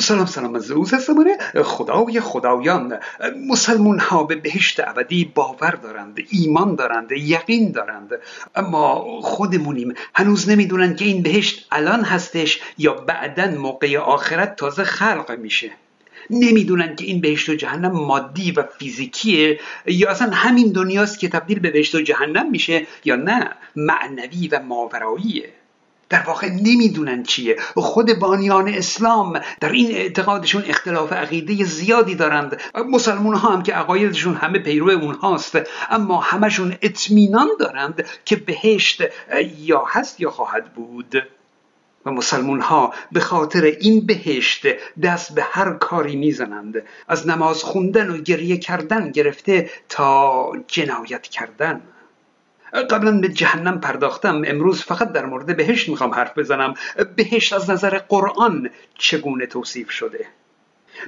سلام سلام از زوز هستمونه خدای خدایان. مسلمون ها به بهشت ابدی باور دارند ایمان دارند یقین دارند. اما خودمونیم هنوز نمی‌دونن که این بهشت الان هستش یا بعدا موقع آخرت تازه خلق میشه. نمی‌دونن که این بهشت و جهنم مادی و فیزیکیه یا اصلا همین دنیاست که تبدیل به بهشت و جهنم میشه یا نه. معنوی و ماوراییه. در واقع نمی‌دونن چیه. خود بانیان اسلام در این اعتقادشون اختلاف عقیده زیادی دارند. مسلمان ها هم که عقایدشون همه پیرو اونهاست. اما همشون اطمینان دارند که بهشت یا هست یا خواهد بود. و مسلمون ها به خاطر این بهشت دست به هر کاری می‌زنند. از نماز خوندن و گریه کردن گرفته تا جنایت کردن. قبلا به جهنم پرداختم. امروز فقط در مورد بهشت می‌خوام حرف بزنم. بهشت از نظر قرآن چگونه توصیف شده؟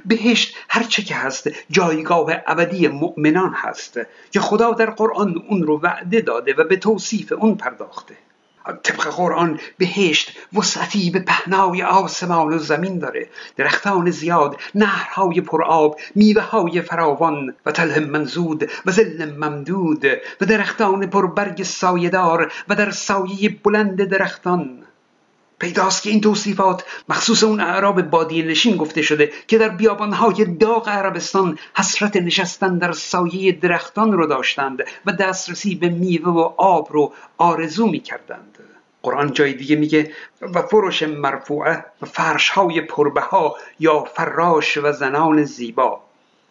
بهشت هرچه که هست جایگاه ابدی مؤمنان هست. که خدا در قرآن اون رو وعده داده و به توصیف اون پرداخته. طبق قرآن بهشت وسعتی به پهنای آسمان و زمین داره. درختان زیاد نهرهای پرآب میوه های فراوان و تله منزود و زل ممدود و درختان پربرگ سایدار و در سایه بلند درختان. پیداست که این توصیفات مخصوص اون اعراب بادی نشین گفته شده که در بیابانهای داغ عربستان حسرت نشستن در سایه درختان رو داشتند و دسترسی به میوه و آب رو آرزو می کردند قرآن جای دیگه میگه و فروش مرفوعه و فرش های پربها یا فراش و زنان زیبا.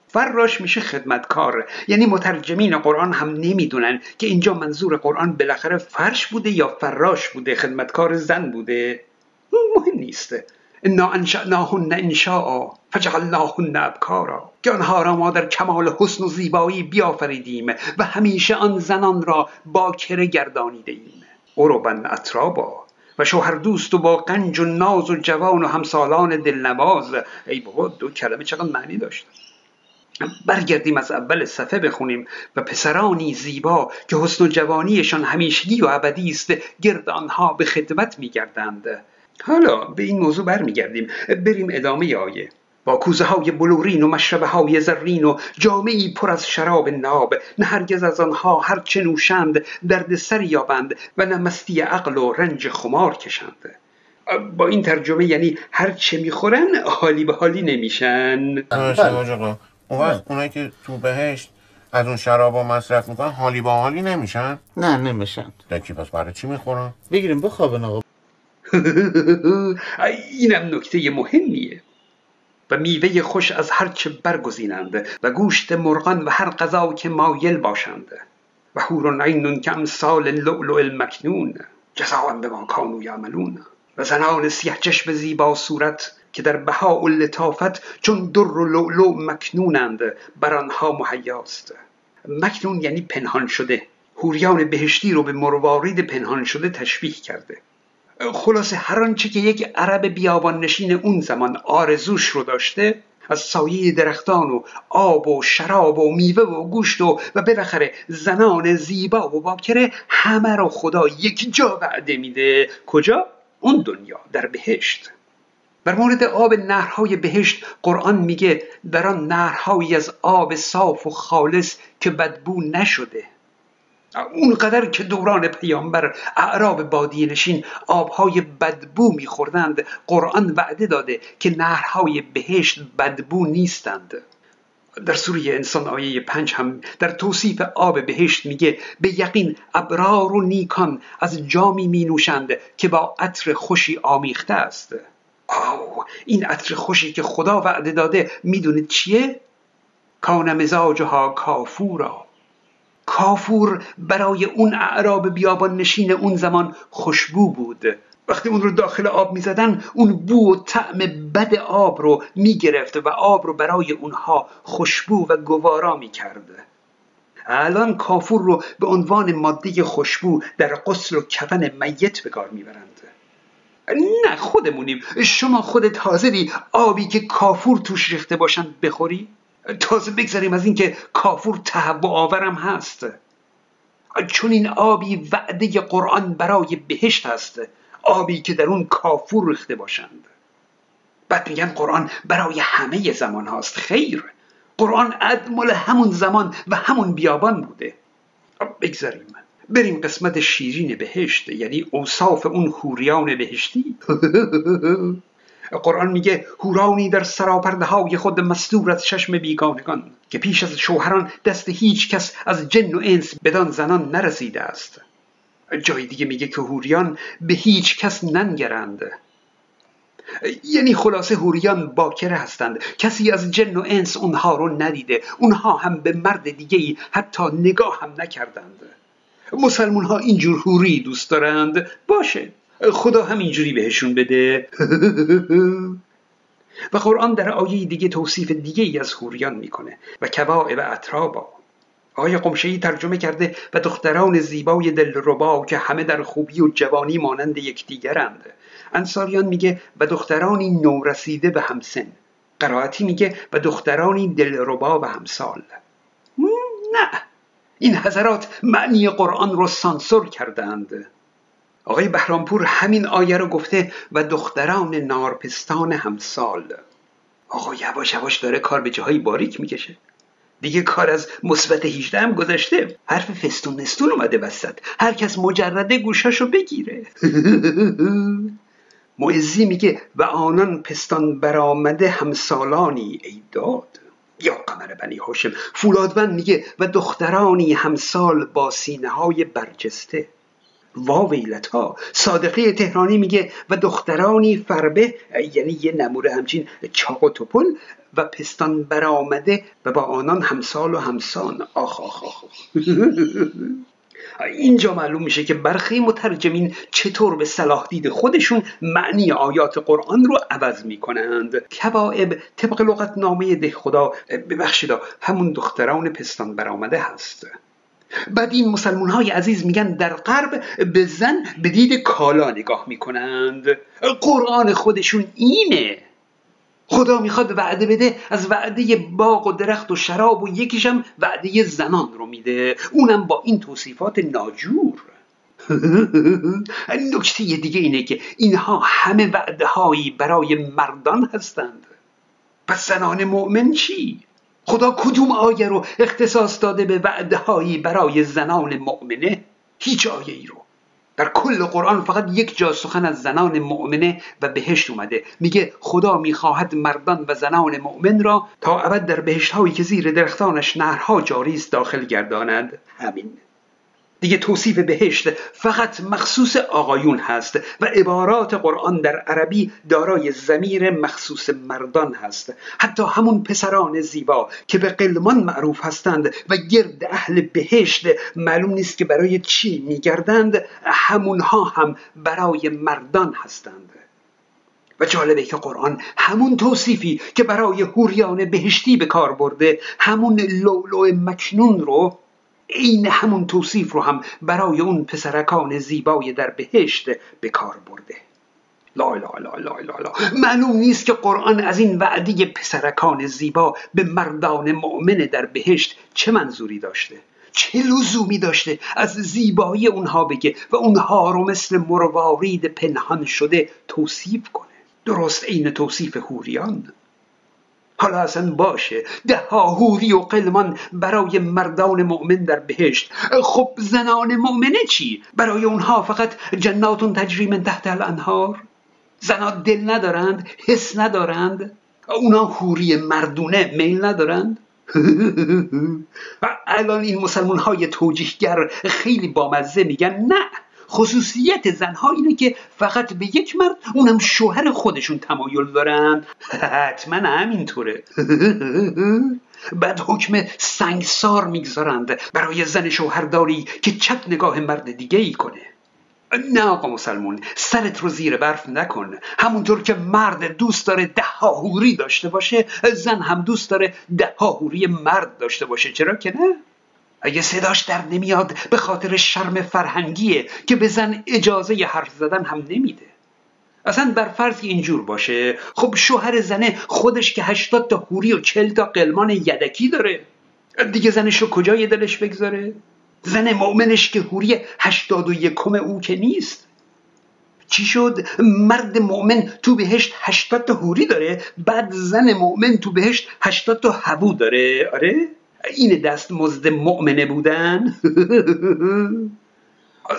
فراش میشه خدمتکار. یعنی مترجمین قرآن هم نمی‌دونن که اینجا منظور قرآن بالاخره فرش بوده یا فراش بوده خدمتکار زن بوده. مهم نیست. انا انشأناهن انشاء فجعلناهن ابکارا. که آنها را ما در کمال حسن و زیبایی بیافریدیم و همیشه آن زنان را باکره گردانیده ایم عربا اطرابا. و شوهر دوست و با قنج و ناز و جوان و همسالان دلنواز. ای بابا دو کلمه چقدر معنی داشت برگردیم از اول صفحه بخونیم و پسرانی زیبا که حسن و جوانیشان همیشگی و ابدی است گرد آنها به خدمت میگردند. حالا به این موضوع برمیگردیم. بریم ادامه آیه. با کوزه های بلورین و مشربه های زرین و جامعی پر از شراب ناب نه هرگز از آنها هر چه نوشند درد سر یابند و نه مستی عقل و رنج خمار کشند. با این ترجمه یعنی هر چه می‌خورن حالی به حالی نمیشن. اون اونایی که تو بهشت از اون شرابا مصرف می‌کنن حالی با حالی نمیشن؟ نه نمیشن. دکی پس برای چی می‌خورن؟ بگیریم بخوابن آقا. اینم نکته مهمیه. و میوه خوش از هر چه برگزینند و گوشت مرغان و هر غذا که مایل باشند و حور عین که امثال لؤلؤ المکنون. جزاء بما کانوا یعملون. و زنان سیه چشم زیبا صورت که در بها و لطافت چون در و لؤلؤ مکنونند بر آنها مهیاست. مکنون یعنی پنهان شده. حوریان بهشتی رو به مروارید پنهان شده تشبیه کرده. خلاصه هر آنچه که یک عرب بیابان نشین اون زمان آرزوش رو داشته از سایه درختان و آب و شراب و میوه و گوشت و و بالاخره زنان زیبا و باکره همه رو خدا یک جا وعده میده. کجا? اون دنیا در بهشت. بر مورد آب نهرهای بهشت قرآن میگه در آن نهرهایی از آب صاف و خالص که بدبو نشده. اونقدر که دوران پیامبر اعراب بادی نشین آبهای بدبو میخوردند قرآن وعده داده که نهرهای بهشت بدبو نیستند. در سوره انسان آیه پنج هم در توصیف آب بهشت میگه به یقین ابرار و نیکان از جامی می نوشند که با عطر خوشی آمیخته است. آو این عطر خوشی که خدا وعده داده می‌دونید چیه؟ کان مزاجها کافورا. کافور برای اون اعراب بیابان نشین اون زمان خوشبو بود. وقتی اون رو داخل آب می اون بو و طعم بد آب رو می گرفت و آب رو برای اونها خوشبو و گوارا می کرد الان کافور رو به عنوان ماده خوشبو در قسل و کفن میت به کار می‌برند. نه خودمونیم. شما خودت حاضری آبی که کافور توش ریخته باشند بخوری؟ تازه بگذاریم از اینکه کافور تهوع آورم هست. چون این آبی وعده قرآن برای بهشت هست آبی که در اون کافور ریخته باشند. بعد میگن قرآن برای همه زمان هاست. خیر قرآن ادمال همون زمان و همون بیابان بوده. بگذاریم. بریم قسمت شیرین بهشت یعنی اوصاف اون حوریان بهشتی. قرآن میگه هورانی در سراپرده های خود مستور از چشم بیگانگان که پیش از شوهران دست هیچ کس از جن و انس بدان زنان نرسیده است. جای دیگه میگه که هوریان به هیچ کس ننگرند. یعنی خلاصه هوریان باکره هستند. کسی از جن و انس اونها رو ندیده. اونها هم به مرد دیگه ای حتی نگاه هم نکردند. مسلمون ها اینجور هوری دوست دارند؟ باشه. خدا همینجوری بهشون بده. و قرآن در آیه دیگه توصیف دیگه ای از هوریان می‌کنه و کواعب اطرابا. آقای قمشهی ترجمه کرده و دختران زیبای دلربا که همه در خوبی و جوانی مانند یکدیگرند. انصاریان میگه و دخترانی نورسیده به همسن. قرائتی میگه و دخترانی دلربا و همسال. نه. این حضرات معنی قرآن رو سانسور کردند. آقای بهرامپور همین آیه رو گفته و دختران نارپستان همسال. آقا یواش یواش داره کار به جاهای باریک می‌کشه. دیگه کار از مثبت 18 هم گذشته. حرف فستون نستون اومده وسط. هر کس مجرده گوشاشو بگیره. معزی میگه و آنان پستان برآمده همسالانی ای داد. یا قمر بنی هاشم. فولادون میگه و دخترانی همسال با سینه های برجسته. واویلتا صادقه تهرانی میگه و دخترانی فربه یعنی یه نموره همچین چاق و توپل و پستان برآمده و با آنان همسال و همسان. آخ آخ آخ اینجا معلوم میشه که برخی مترجمین چطور به صلاح دید خودشون معنی آیات قرآن رو عوض می‌کنند. کبائب طبق لغت نامه ده خدا ببخشید همون دختران پستان برآمده هست. بعد این مسلمون های عزیز میگن در غرب به زن به دید کالا نگاه می‌کنند. قرآن خودشون اینه. خدا می‌خواد وعده بده از وعده باغ و درخت و شراب و یکیشم وعده زنان رو میده. اونم با این توصیفات ناجور. نکته دیگه اینه که اینها همه وعده هایی برای مردان هستند. پس زنان مؤمن چی؟ خدا کدوم آیه رو اختصاص داده به وعده هایی برای زنان مؤمنه؟ هیچ آیه ای رو. در کل قرآن فقط یک جا سخن از زنان مؤمنه و بهشت اومده. میگه خدا می‌خواهد مردان و زنان مؤمن را تا ابد در بهشت هایی که زیر درختانش نهرها جاری است داخل گردانند همین دیگه توصیف بهشت فقط مخصوص آقایون هست و عبارات قرآن در عربی دارای زمیر مخصوص مردان هست. حتی همون پسران زیبا که به قلمان معروف هستند و گرد اهل بهشت معلوم نیست که برای چی میگردند همونها هم برای مردان هستند. و جالبه که قرآن همون توصیفی که برای هوریان بهشتی به کار برده همون لولو مکنون رو عین همون توصیف رو هم برای اون پسرکان زیبای در بهشت به کار برده. لا لا لا لا لا لا. معلوم نیست که قرآن از این وعده پسرکان زیبا به مردان مؤمن در بهشت چه منظوری داشته؟ چه لزومی داشته از زیبایی اونها بگه و اونها رو مثل مروارید پنهان شده توصیف کنه؟ درست عین توصیف هوریان حالا اصلا باشه. ده و قلمان برای مردان مؤمن در بهشت. خب زنان مؤمنه چی؟ برای اونها فقط جناتون تجری من تحت الانهار؟ زنها دل ندارند حس ندارند. اونا هوری مردونه میل ندارند. و الان این مسلمان های توجیهگر خیلی بامزه میگن. نه! خصوصیت زنها اینه که فقط به یک مرد اونم شوهر خودشون تمایل دارن. حتما همینطوره. بعد حکم سنگسار می‌گذارند برای زن شوهرداری که چت نگاه مرد دیگه ای کنه. نه آقا مسلمون سرت رو زیر برف نکن. همونطور که مرد دوست داره ده هوری داشته باشه زن هم دوست داره ده هوری مرد داشته باشه. چرا که نه؟ اگه صداش در نمیاد به خاطر شرم فرهنگیه که به زن اجازه حرف زدن هم نمیده. اصلا بر فرض اینجور باشه خب شوهر زنه خودش که هشتاد تا حوری و چل تا قلمان یدکی داره. دیگه زنش رو کجای دلش بگذاره؟ زن مؤمنش که حوری هشتاد و یکم او که نیست. چی شد؟ مرد مؤمن تو بهشت هشتاد تا حوری داره بعد زن مؤمن تو بهشت هشتاد تا هبو داره. آره؟ این دست مزد مؤمنه بودن؟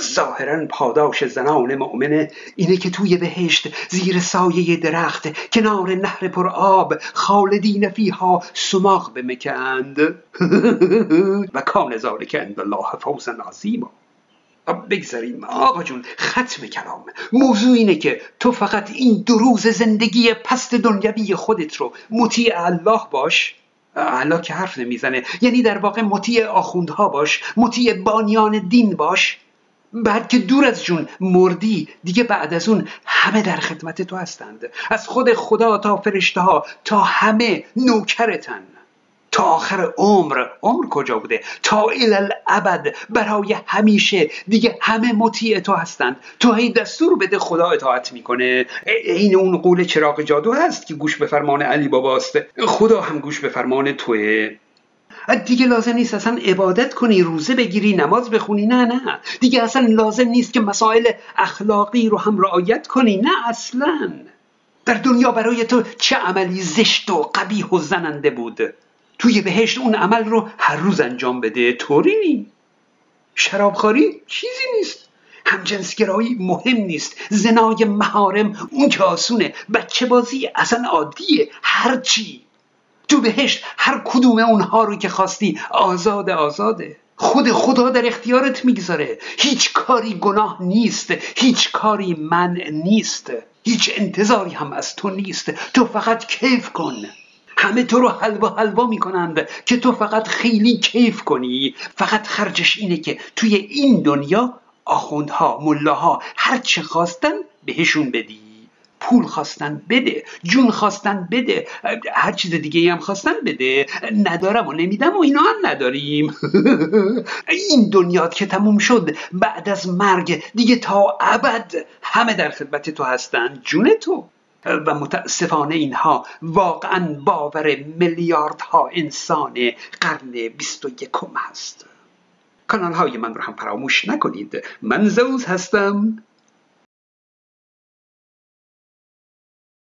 ظاهرا پاداش زنان مؤمنه اینه که توی بهشت زیر سایه درخت کنار نهر پر آب خالدین فیها سماق بمکند. و کان ذالک عند الله فوزا عظیما. بگذاریم آقا جون ختم کلام. موضوع اینه که تو فقط این دو روز زندگی پست دنیوی خودت رو مطیع الله باش. الله که حرف نمی‌زنه. یعنی در واقع مطیع آخوندها باش مطیع بانیان دین باش. بعد که دور از جون مردی دیگه بعد از اون همه در خدمت تو هستند. از خود خدا تا فرشته ها تا همه نوکرتن. تا آخر عمر. عمر کجا بوده؟ تا الالعبد برای همیشه دیگه همه مطیع تو هستند. تو هی دستور بده خدا اطاعت می‌کنه. این اون قول چراغ جادو هست که گوش به فرمان علی باباست خدا هم گوش به فرمان توه. دیگه لازم نیست اصلا عبادت کنی روزه بگیری نماز بخونی. نه نه. دیگه اصلا لازم نیست که مسائل اخلاقی رو هم رعایت کنی. نه اصلا. در دنیا برای تو چه عملی زشت و قبیح و زننده بود؟ توی بهشت اون عمل رو هر روز انجام بده. طوری نی شرابخوری چیزی نیست. همجنسگرایی مهم نیست. زنای مهارم اون که آسونه. بچه بازی اصلا عادیه. هرچی تو بهشت هر کدوم اونها رو که خواستی آزاد آزاده. خود خدا در اختیارت می‌گذاره. هیچ کاری گناه نیست. هیچ کاری من نیست. هیچ انتظاری هم از تو نیست. تو فقط کیف کن. همه تو رو حلوا حلوا می‌کنند که تو فقط خیلی کیف کنی. فقط خرجش اینه که توی این دنیا آخوندها ملاها هر چه خواستن بهشون بدی. پول خواستن بده جون خواستن بده هر چیز دیگه هم خواستن بده. ندارم و نمیدم و اینا هم نداریم. این دنیات که تموم شد بعد از مرگ دیگه تا ابد همه در خدمت تو هستن. جون تو. و متاسفانه اینها واقعا باور میلیاردها انسان قرن بیست و یکم هست. کانال های من رو هم فراموش نکنید. من زوز هستم.